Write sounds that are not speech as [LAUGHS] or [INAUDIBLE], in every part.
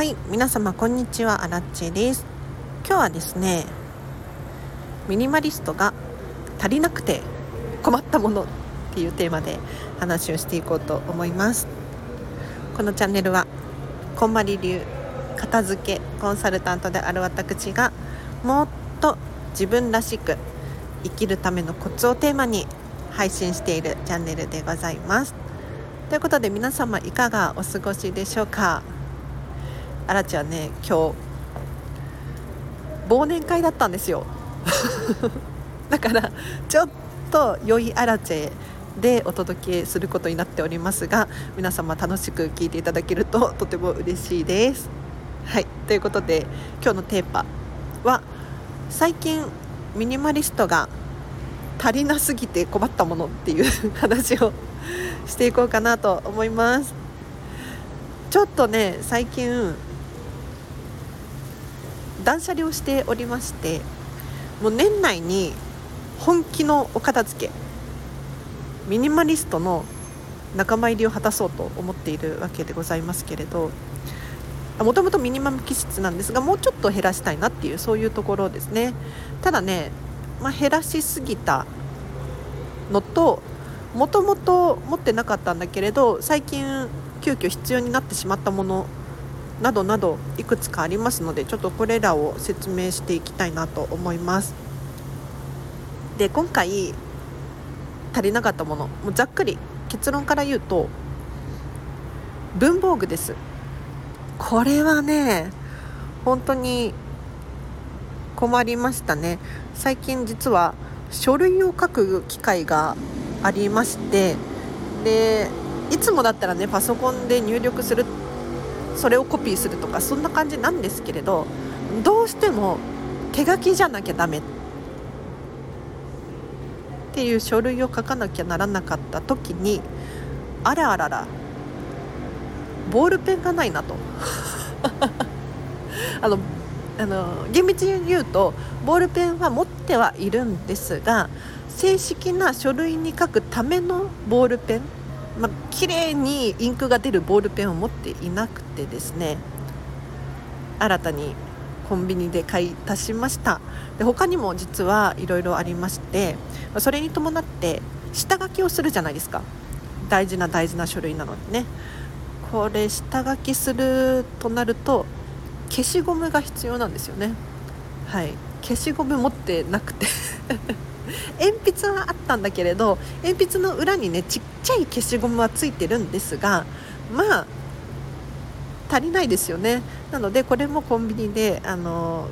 はい皆様こんにちは。アラッチです。今日はですねミニマリストが足りなくて困ったものっていうテーマで話をしていこうと思います。このチャンネルはこんまり流片付けコンサルタントである私がもっと自分らしく生きるためのコツをテーマに配信しているチャンネルでございます。ということで皆様いかがお過ごしでしょうか？あらちゃんね今日忘年会だったんですよ。[LAUGHS] だからちょっと良いあらチェでお届けすることになっておりますが皆様楽しく聞いていただけると [LAUGHS] とても嬉しいです。はい。ということで今日のテーマは最近ミニマリストが足りなすぎて困ったものっていう [LAUGHS] 話をしていこうかなと思います。ちょっとね最近断捨離をしておりましてもう年内に本気のお片付けミニマリストの仲間入りを果たそうと思っているわけでございますけれどもともとミニマム気質なんですがもうちょっと減らしたいなっていうそういうところですね。ただね、まあ、減らしすぎたのともともと持ってなかったんだけれど最近急遽必要になってしまったものなどなどいくつかありますのでちょっとこれらを説明していきたいなと思います。で今回足りなかったものもうざっくり結論から言うと文房具です。これはね本当に困りましたね。最近実は書類を書く機会がありましてでいつもだったらねパソコンで入力するそれをコピーするとかそんな感じなんですけれどどうしても手書きじゃなきゃダメ。っていう書類を書かなきゃならなかった時にあらあららボールペンがないなと。[LAUGHS] あのあの厳密に言うとボールペンは持ってはいるんですが正式な書類に書くためのボールペンまあ、綺麗にインクが出るボールペンを持っていなくてですね新たにコンビニで買い足しました。で他にも実はいろいろありましてそれに伴って下書きをするじゃないですか。大事な大事な書類なのでね。これ下書きするとなると消しゴムが必要なんですよね。はい。消しゴム持ってなくて。[LAUGHS] 鉛筆はあったんだけれど鉛筆の裏にねちっちゃい消しゴムはついてるんですがまあ足りないですよね。なのでこれもコンビニであの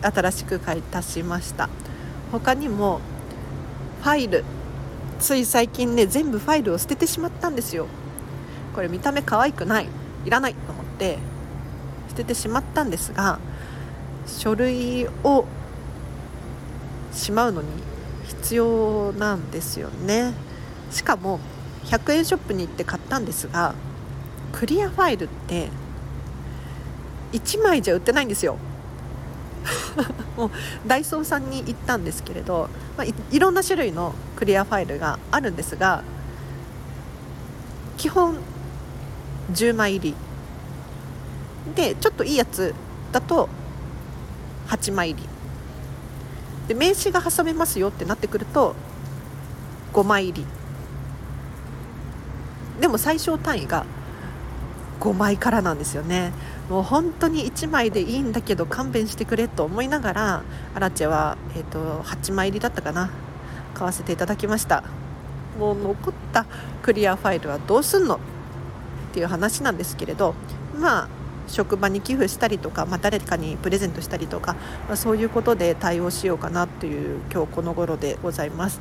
新しく買い足しました。他にもファイル。つい最近ね全部ファイルを捨ててしまったんですよ。これ見た目可愛くないいらないと思って捨ててしまったんですが書類をしまうのに必要なんですよね。しかも100円ショップに行って買ったんですがクリアファイルって1枚じゃ売ってないんですよ。[LAUGHS] もうダイソーさんに行ったんですけれど、まあ、いろんな種類のクリアファイルがあるんですが基本10枚入り。でちょっといいやつだと8枚入りで名刺が挟めますよってなってくると5枚入りでも最小単位が5枚からなんですよね。もう本当に1枚でいいんだけど勘弁してくれと思いながらアラチェは、えーと、8枚入りだったかな。買わせていただきました。もう残ったクリアファイルはどうすんのっていう話なんですけれどまあ職場に寄付したりとか、まあ、誰かにプレゼントしたりとか、まあ、そういうことで対応しようかなという今日この頃でございます。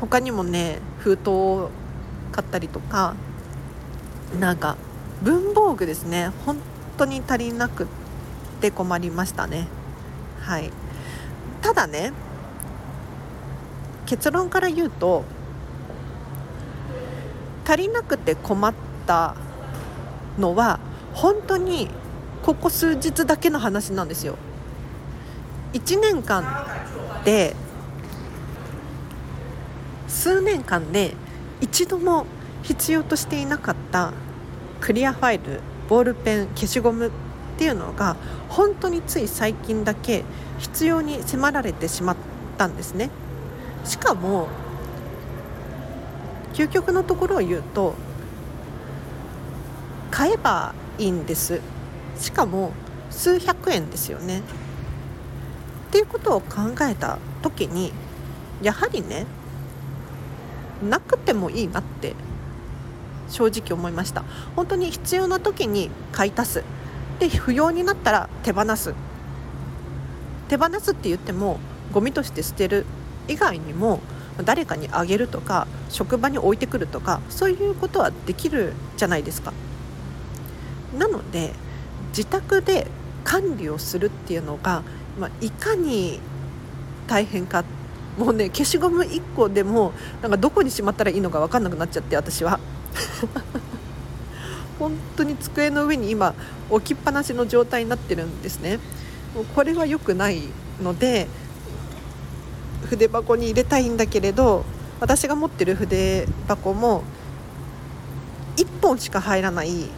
他にもね封筒を買ったりとかなんか文房具ですね。本当に足りなくて困りましたね。はい。ただね結論から言うと足りなくて困ったのは本当にここ数日だけの話なんですよ。1年間で数年間で一度も必要としていなかったクリアファイルボールペン消しゴムっていうのが本当につい最近だけ必要に迫られてしまったんですね。しかも究極のところを言うと買えばいんです。しかも数百円ですよね。っていうことを考えた時にやはりねなくてもいいなって正直思いました。本当に必要な時に買い足す。で不要になったら手放す。手放すって言ってもゴミとして捨てる以外にも誰かにあげるとか職場に置いてくるとかそういうことはできるじゃないですか。なので自宅で管理をするっていうのが、まあ、いかに大変か。もうね消しゴム1個でもなんかどこにしまったらいいのか分かんなくなっちゃって私は。[LAUGHS] 本当に机の上に今置きっぱなしの状態になってるんですね。もうこれは良くないので筆箱に入れたいんだけれど私が持ってる筆箱も1本しか入らない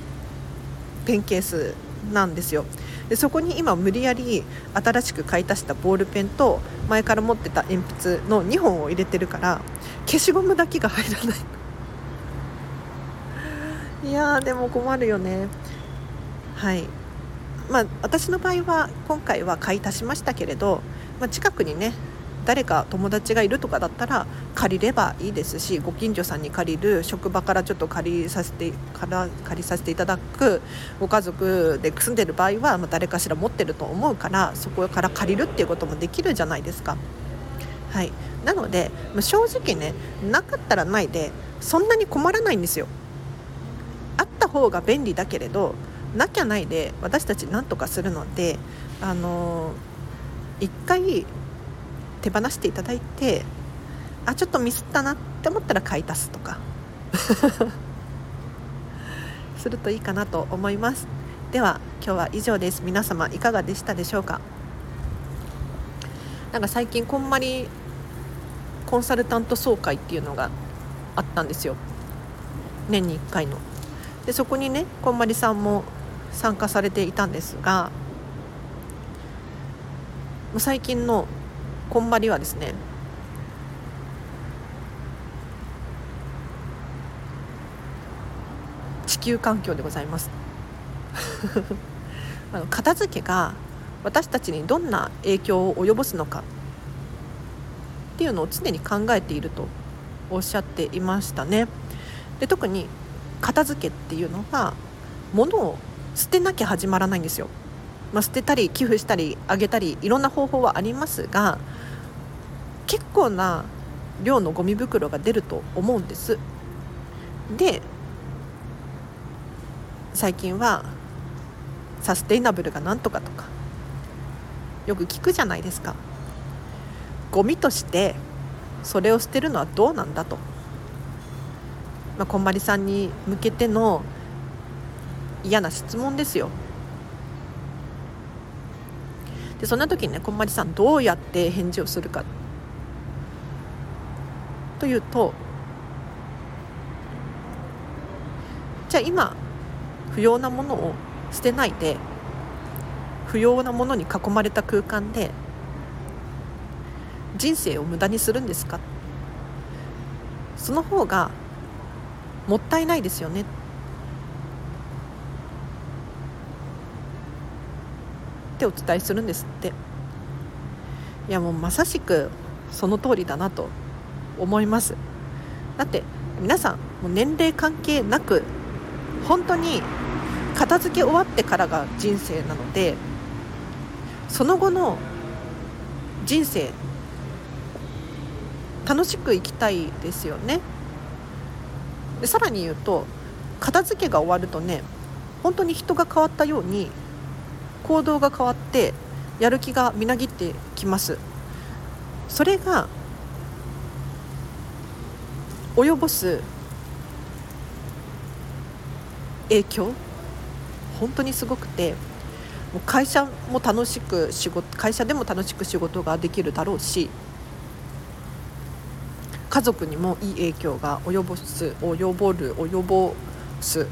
ペンケースなんですよ。でそこに今無理やり新しく買い足したボールペンと前から持ってた鉛筆の2本を入れてるから消しゴムだけが入らない。[LAUGHS] いやでも困るよね。はい。まあ私の場合は今回は買い足しましたけれど、まあ、近くにね誰か友達がいるとかだったら借りればいいですしご近所さんに借りる職場からちょっと借りさせてから借りさせていただくご家族で住んでる場合は、まあ、誰かしら持ってると思うからそこから借りるっていうこともできるじゃないですか。はい、なので、まあ、正直ねなかったらないでそんなに困らないんですよ。あった方が便利だけれどなきゃないで私たち何とかするのであのー、一回手放していただいてあちょっとミスったなって思ったら買い足すとか。[LAUGHS] するといいかなと思います。では今日は以上です。皆様いかがでしたでしょうか？なんか最近こんまりコンサルタント総会っていうのがあったんですよ。年に1回の。でそこにねこんまりさんも参加されていたんですが最近のこんまりはですね地球環境でございます。[LAUGHS] あの片付けが私たちにどんな影響を及ぼすのかっていうのを常に考えているとおっしゃっていましたね。で特に片付けっていうのは物を捨てなきゃ始まらないんですよ。まあ、捨てたり寄付したりあげたりいろんな方法はありますが結構な量のゴミ袋が出ると思うんです。で最近はサステイナブルがなんとかとかよく聞くじゃないですか。ゴミとしてそれを捨てるのはどうなんだと、まあ、こんまりさんに向けての嫌な質問ですよ。でそんな時にねこんまりさんどうやって返事をするか。というとじゃあ今不要なものを捨てないで不要なものに囲まれた空間で人生を無駄にするんですか？その方がもったいないですよね。ってお伝えするんですって。いやもうまさしくその通りだなと思います。だって皆さんもう年齢関係なく本当に片付け終わってからが人生なのでその後の人生楽しく生きたいですよね。でさらに言うと片付けが終わるとね本当に人が変わったように行動が変わってやる気がみなぎってきます。それが及ぼす影響？本当にすごくてもう会社も楽しく仕事会社でも楽しく仕事ができるだろうし家族にもいい影響が及ぼす及ぼる及ぼす。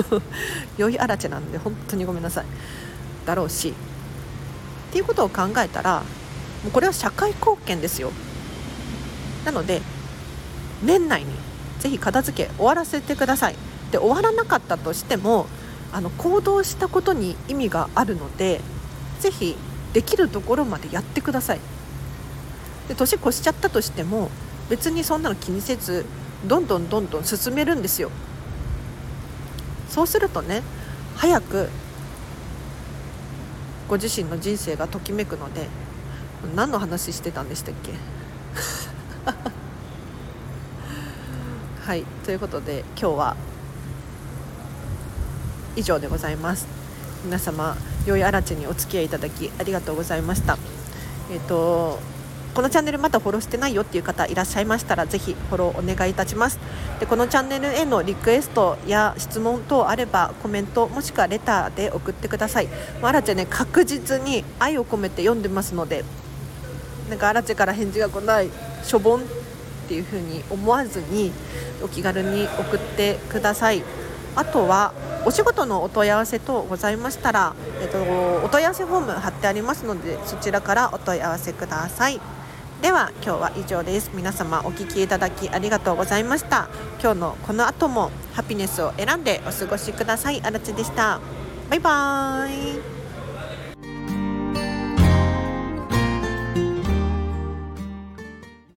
[LAUGHS] 良いあらちなんで本当にごめんなさい。だろうし。っていうことを考えたらもうこれは社会貢献ですよ。なので年内にぜひ片付け終わらせてください。で終わらなかったとしてもあの行動したことに意味があるのでぜひできるところまでやってください。で年越しちゃったとしても別にそんなの気にせずどんどんどんどん進めるんですよ。そうするとね早くご自身の人生がときめくので何の話してたんでしたっけ？[LAUGHS] はいということで今日は以上でございます。皆様良いあらちにお付き合いいただきありがとうございました。えっ、ー、とこのチャンネルまだフォローしてないよっていう方いらっしゃいましたらぜひフォローお願いいたします。でこのチャンネルへのリクエストや質問等あればコメントもしくはレターで送ってください。あらちね確実に愛を込めて読んでますのでなんかあらちから返事が来ないしょぼんっていう風に思わずにお気軽に送ってください。あとはお仕事のお問い合わせ等ございましたら、えっと、お問い合わせフォーム貼ってありますのでそちらからお問い合わせください。では今日は以上です。皆様お聴きいただきありがとうございました。今日のこの後もハピネスを選んでお過ごしください。あらちでした。バイバーイ。